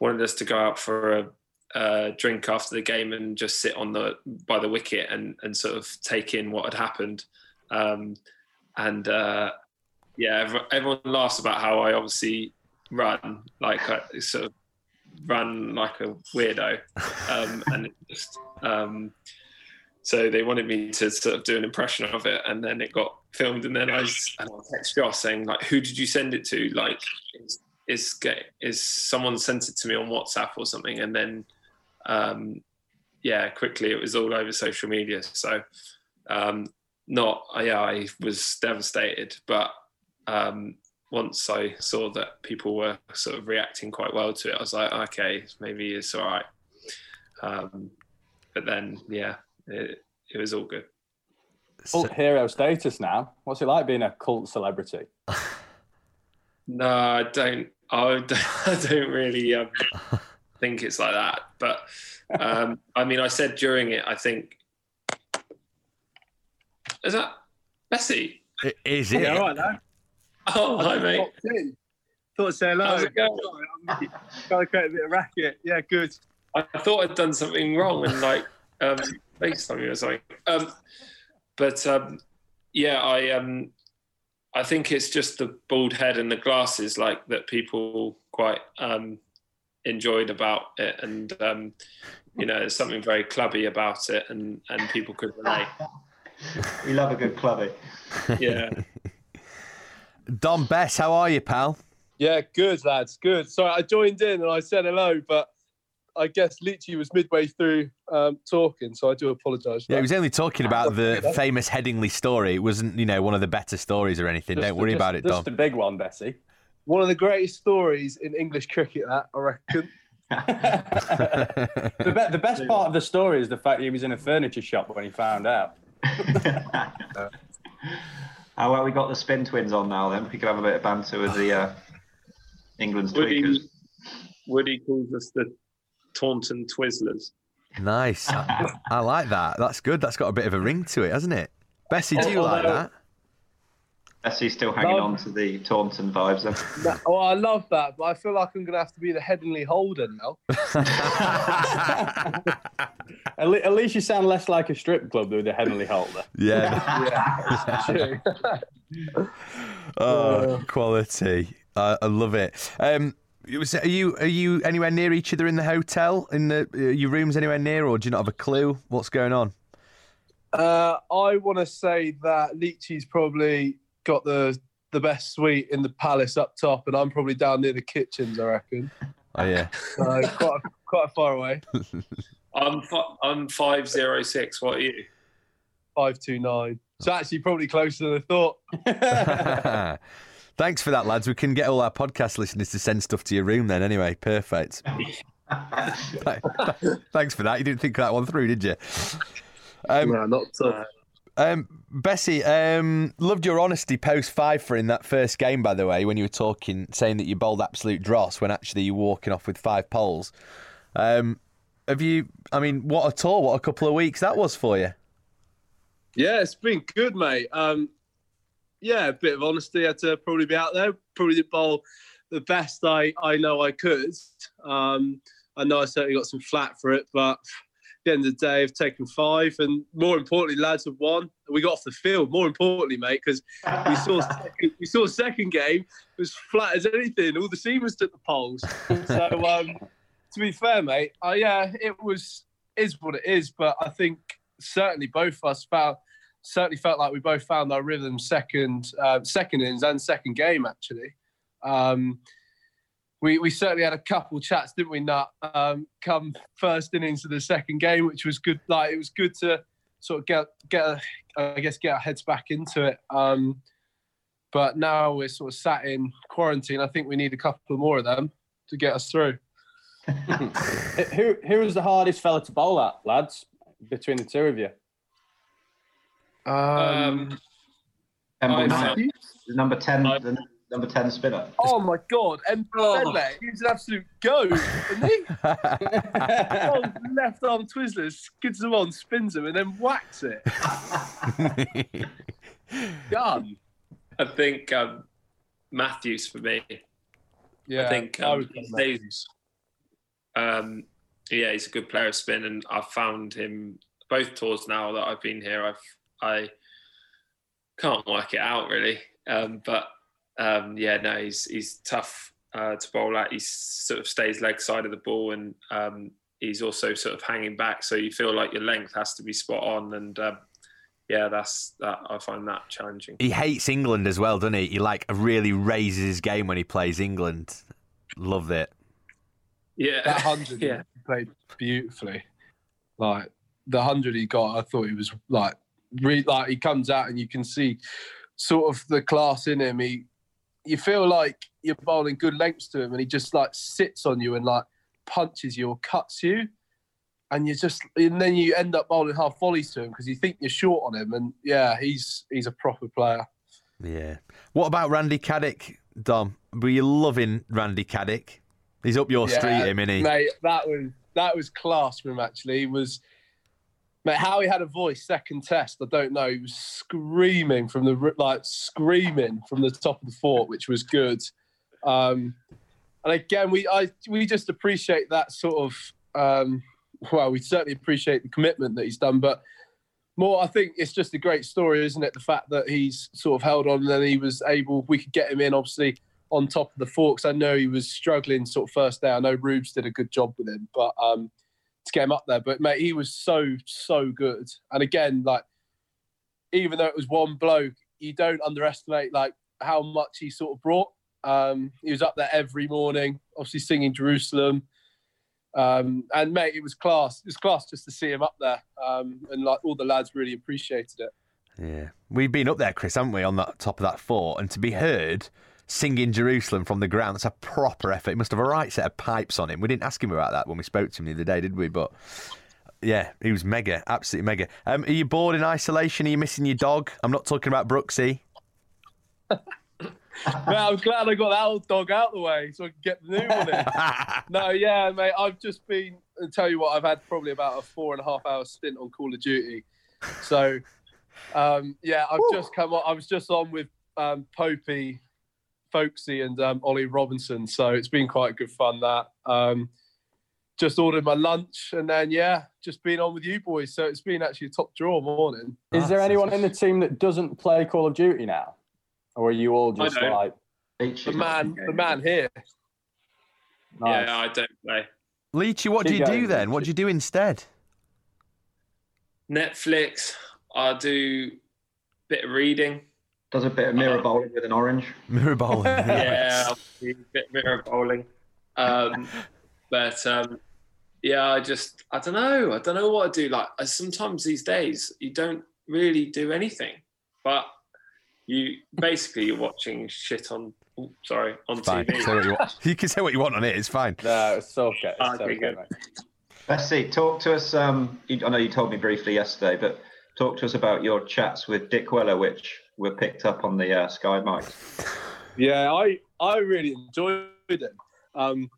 wanted us to go out for a, a drink after the game and just sit on the by the wicket and and sort of take in what had happened. Um, and uh, yeah, everyone, laughs about how I obviously run like I sort of run like a weirdo, um, [laughs] and it just um, so they wanted me to sort of do an impression of it, and then it got filmed, and then I, was, and I text Joss saying like, "Who did you send it to? Like, is is, is someone sent it to me on WhatsApp or something?" And then, um, yeah, quickly it was all over social media. So, um, not yeah, I was devastated, but um, once I saw that people were sort of reacting quite well to it, I was like, okay, maybe it's all right. Um, but then, yeah, it, it was all good. Cult hero status now. What's it like being a cult celebrity? [laughs] No, I don't. I don't, [laughs] I don't really um, [laughs] think it's like that. But um, [laughs] I mean, I said during it, I think is that Bessie? I- Is it? Yeah, all right, now. Oh, hi, mate. In. Thought I'd say hello. How's it going? Sorry, I'm trying to create a bit of racket. Yeah, good. I thought I'd done something wrong and like um, FaceTime you or something. Um, but um, yeah, I um, I think it's just the bald head and the glasses like that people quite um, enjoyed about it, and um, you know, there's something very clubby about it, and and people could relate. [laughs] we love a good clubby. [laughs] Yeah. Dom Bess, how are you, pal? Yeah, good, lads. Good. Sorry, I joined in and I said hello, but I guess literally was midway through um, talking, so I do apologise. for Yeah, he was only talking about the famous Headingley story. It wasn't, you know, one of the better stories or anything. Just Don't worry just- about it, Just Dom. a big one, Bessie. One of the greatest stories in English cricket, that I reckon. [laughs] the, be- the best part of the story is the fact he was in a furniture shop when he found out. [laughs] Oh well, we got the spin twins on now. Then we could have a bit of banter with the uh, England's tweakers. Woody, Woody calls us the Taunton Twizzlers. Nice. I, [laughs] I like that. That's good. That's got a bit of a ring to it, hasn't it? Bessie, do you like Although- that? Bessie's still hanging No. on to the Taunton vibes. Then. [laughs] That- oh, I love that, but I feel like I'm going to have to be the Headingley Holden now. [laughs] At, le- at least you sound less like a strip club than the Heavenly Holder. [laughs] Yeah. yeah, it's true. Oh, quality. I, I love it. Um, was- are you are you anywhere near each other in the hotel? In the uh, your rooms anywhere near, or do you not have a clue what's going on? Uh, I want to say that Leachy's probably got the the best suite in the palace up top, and I'm probably down near the kitchens. I reckon. Oh yeah. Uh, quite quite far away. [laughs] I'm fi- I'm five zero six. What are you? Five two nine. So actually, probably closer than I thought. [laughs] Thanks for that, lads. We can get all our podcast listeners to send stuff to your room then. Anyway, perfect. [laughs] Thanks for that. You didn't think that one through, did you? Um, no, not so. Um, Bessie, um, loved your honesty post five for in that first game, by the way, when you were talking, saying that you bowled absolute dross when actually you're walking off with five poles. Um, have you, I mean, what a tour, what a couple of weeks that was for you. Yeah, it's been good, mate. Um, yeah, a bit of honesty. Had to probably be out there. Probably did bowl the best I, I know I could. Um, I know I certainly got some flat for it, but the end of the day, I've taken five, and more importantly, lads have won. We got off the field. More importantly, mate, because we saw [laughs] second, we saw second game was flat as anything. All the seamers took the poles. So um, to be fair, mate, uh, yeah, it was is what it is. But I think certainly both of us felt certainly felt like we both found our rhythm second uh, second innings and second game actually. Um, we we certainly had a couple chats, didn't we? Nut um, come first innings of the second game, which was good. Like it was good to sort of get get I guess get our heads back into it. Um, but now we're sort of sat in quarantine. I think we need a couple more of them to get us through. [laughs] who who was the hardest fella to bowl at, lads? Between the two of you. Um, I Mathews, the number ten, I- the number ten spinner. Oh my god, and [laughs] Oh. mate, he an absolute goat, wasn't he? [laughs] oh, left arm Twizzlers, skids them on, spins them, and then whacks it. [laughs] Done. I think um, Mathews for me. Yeah, I think I um, would he Mathews. um, yeah, he's a good player of spin, and I've found him both tours now that I've been here. I've I can't work it out really, um, but um, yeah, no, he's he's tough uh, to bowl at. He sort of stays leg side of the ball, and um, he's also sort of hanging back, so you feel like your length has to be spot on, and um, yeah, that's that. I find that challenging. He hates England as well, doesn't he? He like really raises his game when he plays England. Loved it. Yeah, That hundred, [laughs] yeah. he played beautifully. Like the hundred he got, I thought he was like, re- like he comes out and you can see sort of the class in him. He, you feel like you're bowling good lengths to him, and he just like sits on you and like punches you or cuts you, and you just and then you end up bowling half volleys to him because you think you're short on him. And yeah, he's he's a proper player. Yeah. What about Randy Caddick, Dom? Were you loving Randy Caddick? He's up your street, him, isn't he? Mate, that was that was class from him actually. He was mate, how he had a voice second test, I don't know. He was screaming from the like screaming from the top of the fort, which was good. Um, and again, we I we just appreciate that sort of um, well, we certainly appreciate the commitment that he's done, but more, I think it's just a great story, isn't it? The fact that he's sort of held on and then he was able, we could get him in, obviously, on top of the forks. I know he was struggling sort of first day. I know Rubes did a good job with him, but um, to get him up there. But mate, he was so so good. And again, like even though it was one bloke, you don't underestimate like how much he sort of brought. Um, he was up there every morning, obviously singing Jerusalem. Um, and mate, it was class. It was class just to see him up there, um, and like all the lads really appreciated it. Yeah. We've been up there, Chris, haven't we, on that top of that fort? And to be heard singing Jerusalem from the ground, that's a proper effort. He must have a right set of pipes on him. We didn't ask him about that when we spoke to him the other day, did we? But yeah, he was mega, absolutely mega. Um, are you bored in isolation? Are you missing your dog? I'm not talking about Brooksy. [laughs] Mate, I'm glad I got that old dog out the way so I can get the new one in. [laughs] no, yeah, mate. I've just been. I'll tell you what, I've had probably about a four and a half hour stint on Call of Duty. So, um, yeah, I've just come on. I was just on with um, Popey, Foakesy, and um, Ollie Robinson. So it's been quite good fun. That um, just ordered my lunch and then yeah, just been on with you boys. So it's been actually a top draw morning. Is there anyone in the team that doesn't play Call of Duty now, or are you all just like? The man, the man here. Nice. Yeah, I don't play. Leachy, what do you do then? What do you do instead? Netflix. I do a bit of reading. Does a bit of mirror bowling with an orange. [laughs] Mirror bowling. [laughs] yeah, a bit mirror bowling. Um, but um, yeah, I just I don't know. I don't know what I do. Like I- sometimes these days, you don't really do anything, but you basically you're watching shit on. oh, sorry, on Fine. TV. Say what you, want. you can say what you want on it. It's fine. No, it's okay. It's Okay, okay, good. mate. Bessie, talk to us. Um, you- I know you told me briefly yesterday, but talk to us about your chats with Dickwella, which were picked up on the uh, Sky mic. Yeah, I I really enjoyed it. Um,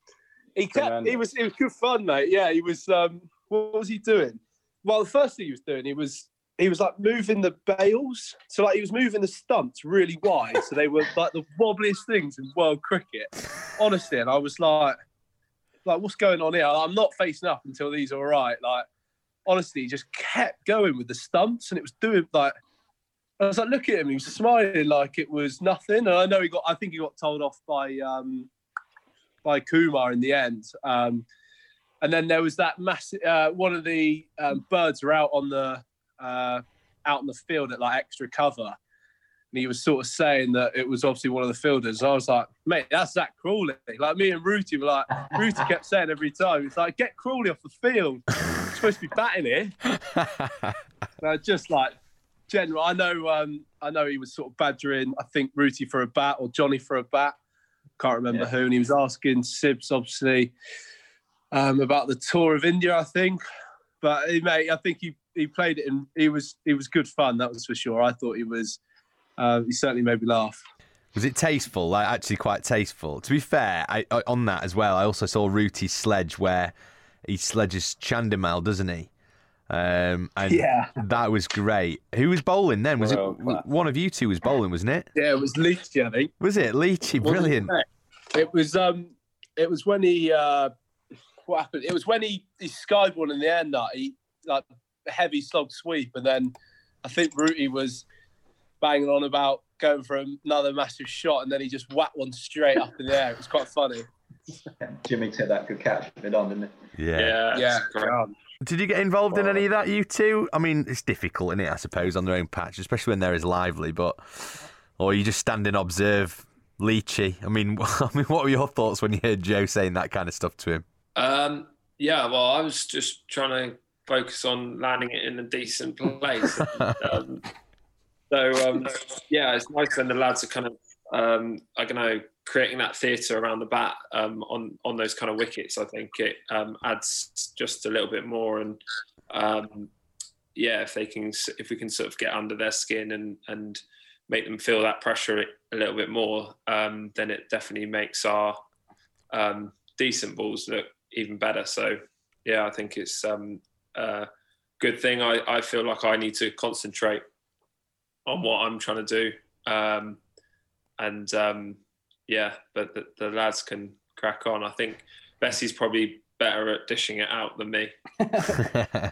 he kept it was it was good fun, mate. Yeah, he was. Um, what was he doing? Well, the first thing he was doing, he was he was like moving the bales. So like he was moving the stumps really wide, so they were like the wobbliest things in world cricket. Honestly, and I was like, like what's going on here? I'm not facing up until these are all right. Like honestly, he just kept going with the stumps, and it was doing like. I was like, look at him. He was smiling like it was nothing. And I know he got. I think he got told off by um, by Kumar in the end. Um, and then there was that massive. Uh, one of the um, birds were out on the uh, out in the field at like extra cover, and he was sort of saying that it was obviously one of the fielders. I was like, mate, that's Zak Crawley. Like me and Rooty were like, Rooty kept saying every time, it's like, get Crawley off the field. You're supposed to be batting here. [laughs] Uh, just like general, I know. Um, I know he was sort of badgering. I think Rooty for a bat or Johnny for a bat. Can't remember Yeah. who. And he was asking Sibs obviously um, about the tour of India. I think, but he, mate, I think he he played it and he was he was good fun. That was for sure. I thought he was. Uh, he certainly made me laugh. Was it tasteful? Like actually quite tasteful. To be fair, I, I, on that as well, I also saw Rooty's sledge where he sledges Chandimal, doesn't he? Um, and Yeah. that was great. Who was bowling then? Was World it class. one of you two was bowling, wasn't it? Yeah, it was Leachy, I think. Was it Leachy? Brilliant. It was um, it was when he uh, what happened? It was when he he skied one in the end. That he like a heavy slog sweep, and then I think Rooty was banging on about going for another massive shot, and then he just whacked one straight up in the air. It was quite funny. Jimmy took that good catch mid on, didn't he? Yeah. Yeah, Yeah. Did you get involved in any of that, you two? I mean, it's difficult, isn't it? I suppose on their own patch, especially when they're as lively. But or you just stand and observe Leachy. I mean, [laughs] I mean, what were your thoughts when you heard Joe saying that kind of stuff to him? Um, yeah, well, I was just trying to focus on landing it in a decent place. [laughs] um, so um, yeah, it's nice when the lads are kind of, um, I don't know, creating that theatre around the bat um, on on those kind of wickets. I think it um, adds just a little bit more, and um, yeah, if they can, if we can sort of get under their skin and and make them feel that pressure a little bit more, um, then it definitely makes our um, decent balls look even better. So yeah, I think it's a good thing. I, I feel like I need to concentrate on what I'm trying to do, and um, yeah, but the, the lads can crack on. I think Bessie's probably better at dishing it out than me. [laughs]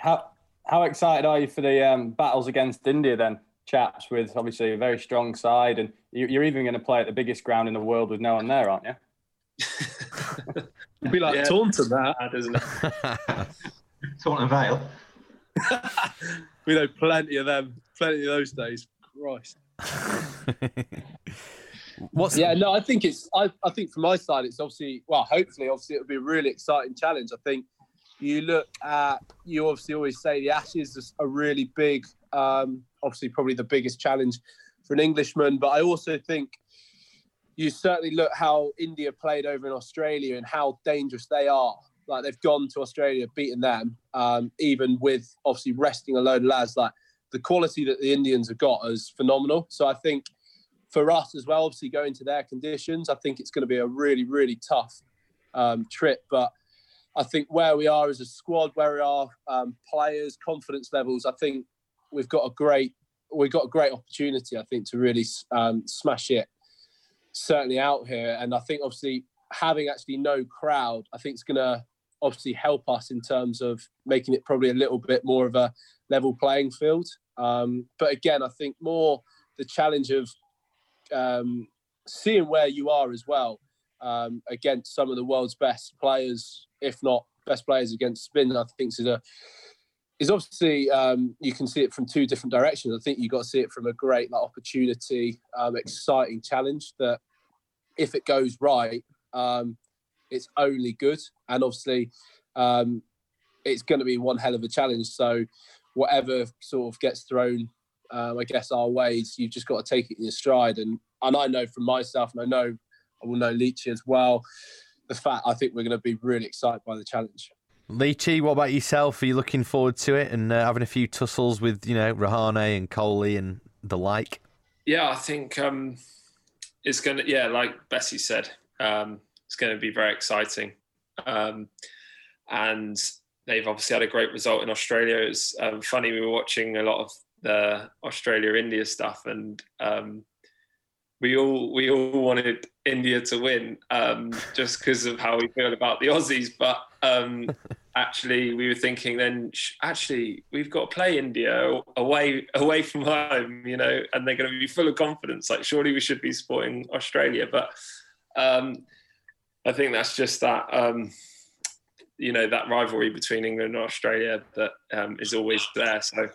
How how excited are you for the um, battles against India then, chaps? With obviously a very strong side, and you, you're even going to play at the biggest ground in the world with no one there, aren't you? It'd be like [laughs] Yeah. Taunton that. That isn't it? [laughs] Taunton Vale. We know plenty of them, plenty of those days. Christ. [laughs] What's Yeah, no, I think it's. I, I think from my side, it's obviously. Well, hopefully, obviously, it'll be a really exciting challenge. I think you look at. You obviously always say the Ashes is a really big. Um, obviously, probably the biggest challenge for an Englishman. But I also think you certainly look how India played over in Australia and how dangerous they are. Like they've gone to Australia, beaten them, um, even with obviously resting a load of lads. Like the quality that the Indians have got is phenomenal. So I think for us as well, obviously going to their conditions, I think it's going to be a really, really tough um, trip. But I think where we are as a squad, where we are um, players, confidence levels, I think we've got a great we've got a great opportunity. I think to really um, smash it certainly out here. And I think obviously having actually no crowd, I think it's going to obviously help us in terms of making it probably a little bit more of a level playing field. Um, but again, I think more the challenge of um, seeing where you are as well. um, against some of the world's best players, if not best players against spin, I think is a is obviously um, you can see it from two different directions. I think you got to see it from a great like, opportunity, um, exciting challenge that if it goes right, um, it's only good, and obviously um, it's going to be one hell of a challenge. So whatever sort of gets thrown, um, I guess our ways, you've just got to take it in your stride. And and I know from myself, and I know I will know Leachy as well. The fact I think we're going to be really excited by the challenge. Leachy, what about yourself? Are you looking forward to it and uh, having a few tussles with you know Rahane and Kohli and the like? Yeah, I think um, it's going to. Yeah, like Bessie said, um, it's going to be very exciting. Um, and they've obviously had a great result in Australia. It's um, funny. We were watching a lot of the Australia India stuff, and um, we all we all wanted India to win um, just because of how we feel about the Aussies. But um, [laughs] actually, we were thinking then actually we've got to play India away away from home, you know, and they're going to be full of confidence. Like surely we should be supporting Australia, but um, I think that's just that. You know that rivalry between England and Australia that um, is always there. So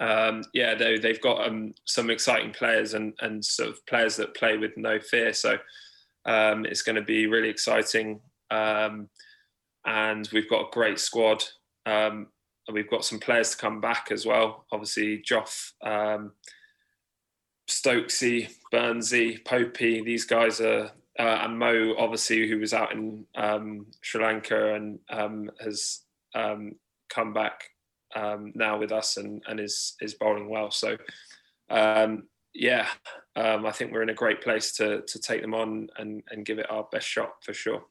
um, yeah, they, they've got um, some exciting players and, and sort of players that play with no fear. So um, it's going to be really exciting. Um, and we've got a great squad. Um, and we've got some players to come back as well. Obviously, Joff, Stokesy, Burnsy, Popey, these guys are, uh, and Mo, obviously, who was out in Sri Lanka and has come back um, now with us and, and is is bowling well. So um, yeah, um, I think we're in a great place to to take them on and, and give it our best shot for sure.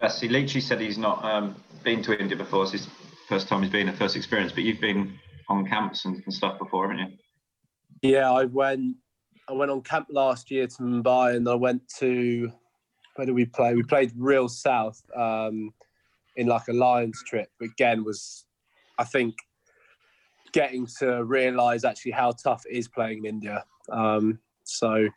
Bessie Leachy said he's not um, been to India before. It's his first time he's been, a first experience. But you've been on camps and, and stuff before, haven't you? Yeah, I went. I went on camp last year to Mumbai, and I went to where did we play? We played real south um, in like a Lions trip. Again, was I think getting to realise actually how tough it is playing in India. Um, so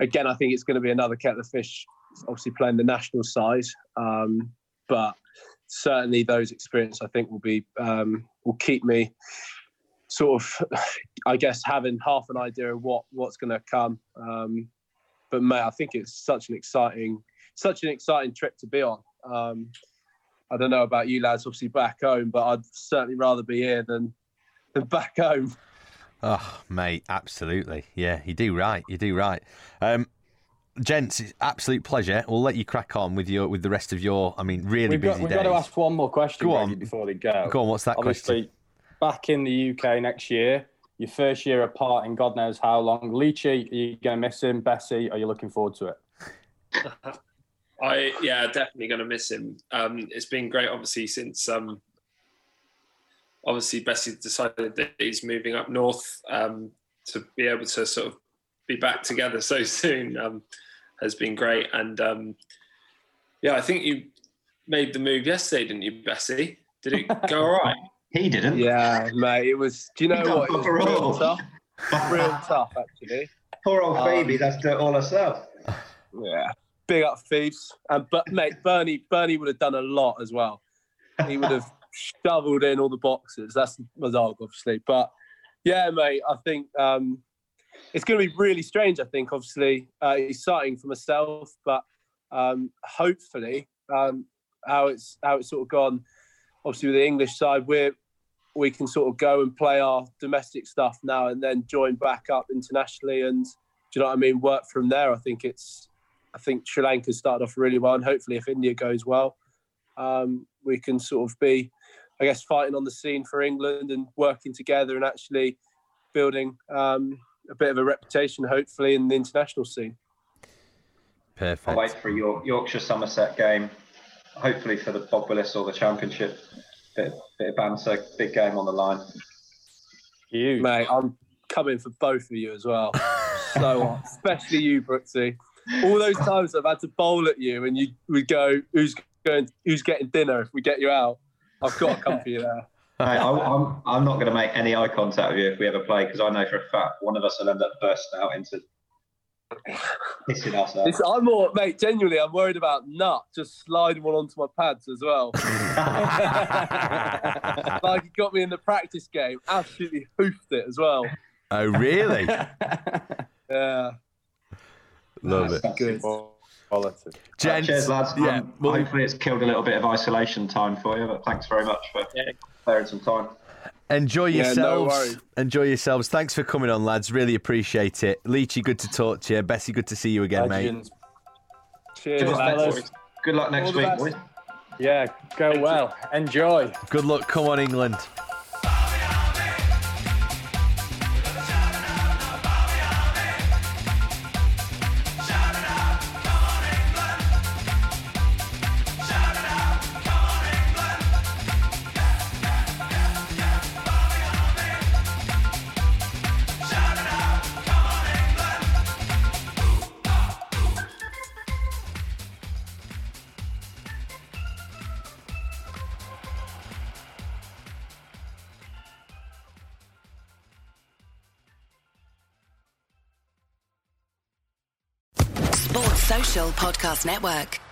again, I think it's going to be another kettle of fish. Obviously, playing the national side, um, but certainly those experiences I think will be um, will keep me sort of, I guess, having half an idea of what what's going to come. Um, but mate, I think it's such an exciting, such an exciting trip to be on. Um, I don't know about you lads, obviously back home, but I'd certainly rather be here than than back home. Oh, mate, absolutely. Yeah, you do right. You do right. Um, gents, it's absolute pleasure. We'll let you crack on with your with the rest of your, I mean, really we've busy got, We've days. got to ask one more question Go on. before they go. Go on, what's that Obviously, question? Back in the UK next year, your first year apart in God knows how long. Leachy, are you going to miss him? Bessie, are you looking forward to it? [laughs] I yeah, definitely going to miss him. Um, it's been great, obviously, since um, obviously Bessie decided that he's moving up north um, to be able to sort of be back together so [laughs] soon um, has been great. And um, yeah, I think you made the move yesterday, didn't you, Bessie? Did it go [laughs] all right? He didn't. Yeah, mate. It was. Do you know what? It was real tough. Real [laughs] tough, actually. Poor old Um, Phoebe, that's do it all herself. Yeah. Big up thieves. And but mate, Bernie Bernie would have done a lot as well. He would have [laughs] shoveled in all the boxes. That's my dog, obviously. But yeah, mate, I think um, it's going to be really strange. I think, obviously, uh, exciting for myself, but um, hopefully, um, how it's how it's sort of gone. Obviously, with the English side, we're we can sort of go and play our domestic stuff now and then join back up internationally and do you know what I mean? Work from there. I think it's I think Sri Lanka started off really well, and hopefully, if India goes well, um, we can sort of be, I guess, fighting on the scene for England and working together and actually building um, a bit of a reputation, hopefully, in the international scene. Perfect. I'll wait for your Yorkshire Somerset game, hopefully for the Bob Willis or the Championship. Bit, bit of banter, big game on the line. Huge. Mate, I'm coming for both of you as well. [laughs] so uh, especially you, Brooksy. All those times I've had to bowl at you, and you would go, "Who's going? Who's getting dinner if we get you out?" I've got to come for you there. [laughs] Hey, I, I'm, I'm not going to make any eye contact with you if we ever play because I know for a fact one of us will end up bursting out into Pissing us It's, I'm more, mate. Genuinely, I'm worried about nut just sliding one onto my pads as well. [laughs] [laughs] like he got me in the practice game, absolutely hoofed it as well. Oh, really? [laughs] Yeah, Love it. good. Quality. Gents, Cheers, lads. yeah, Um, well- hopefully, it's killed a little bit of isolation time for you, but thanks very much for sparing some time. Enjoy Yeah, no yourselves. worries. Enjoy yourselves. Thanks for coming on, lads. Really appreciate it. Leachy, good to talk to you. Bessie, good to see you again, mate. Cheers, Cheers, lads. lads. Good luck next All week, boys. Yeah, go well. Enjoy. Good luck. Come on, England. Podcast Network.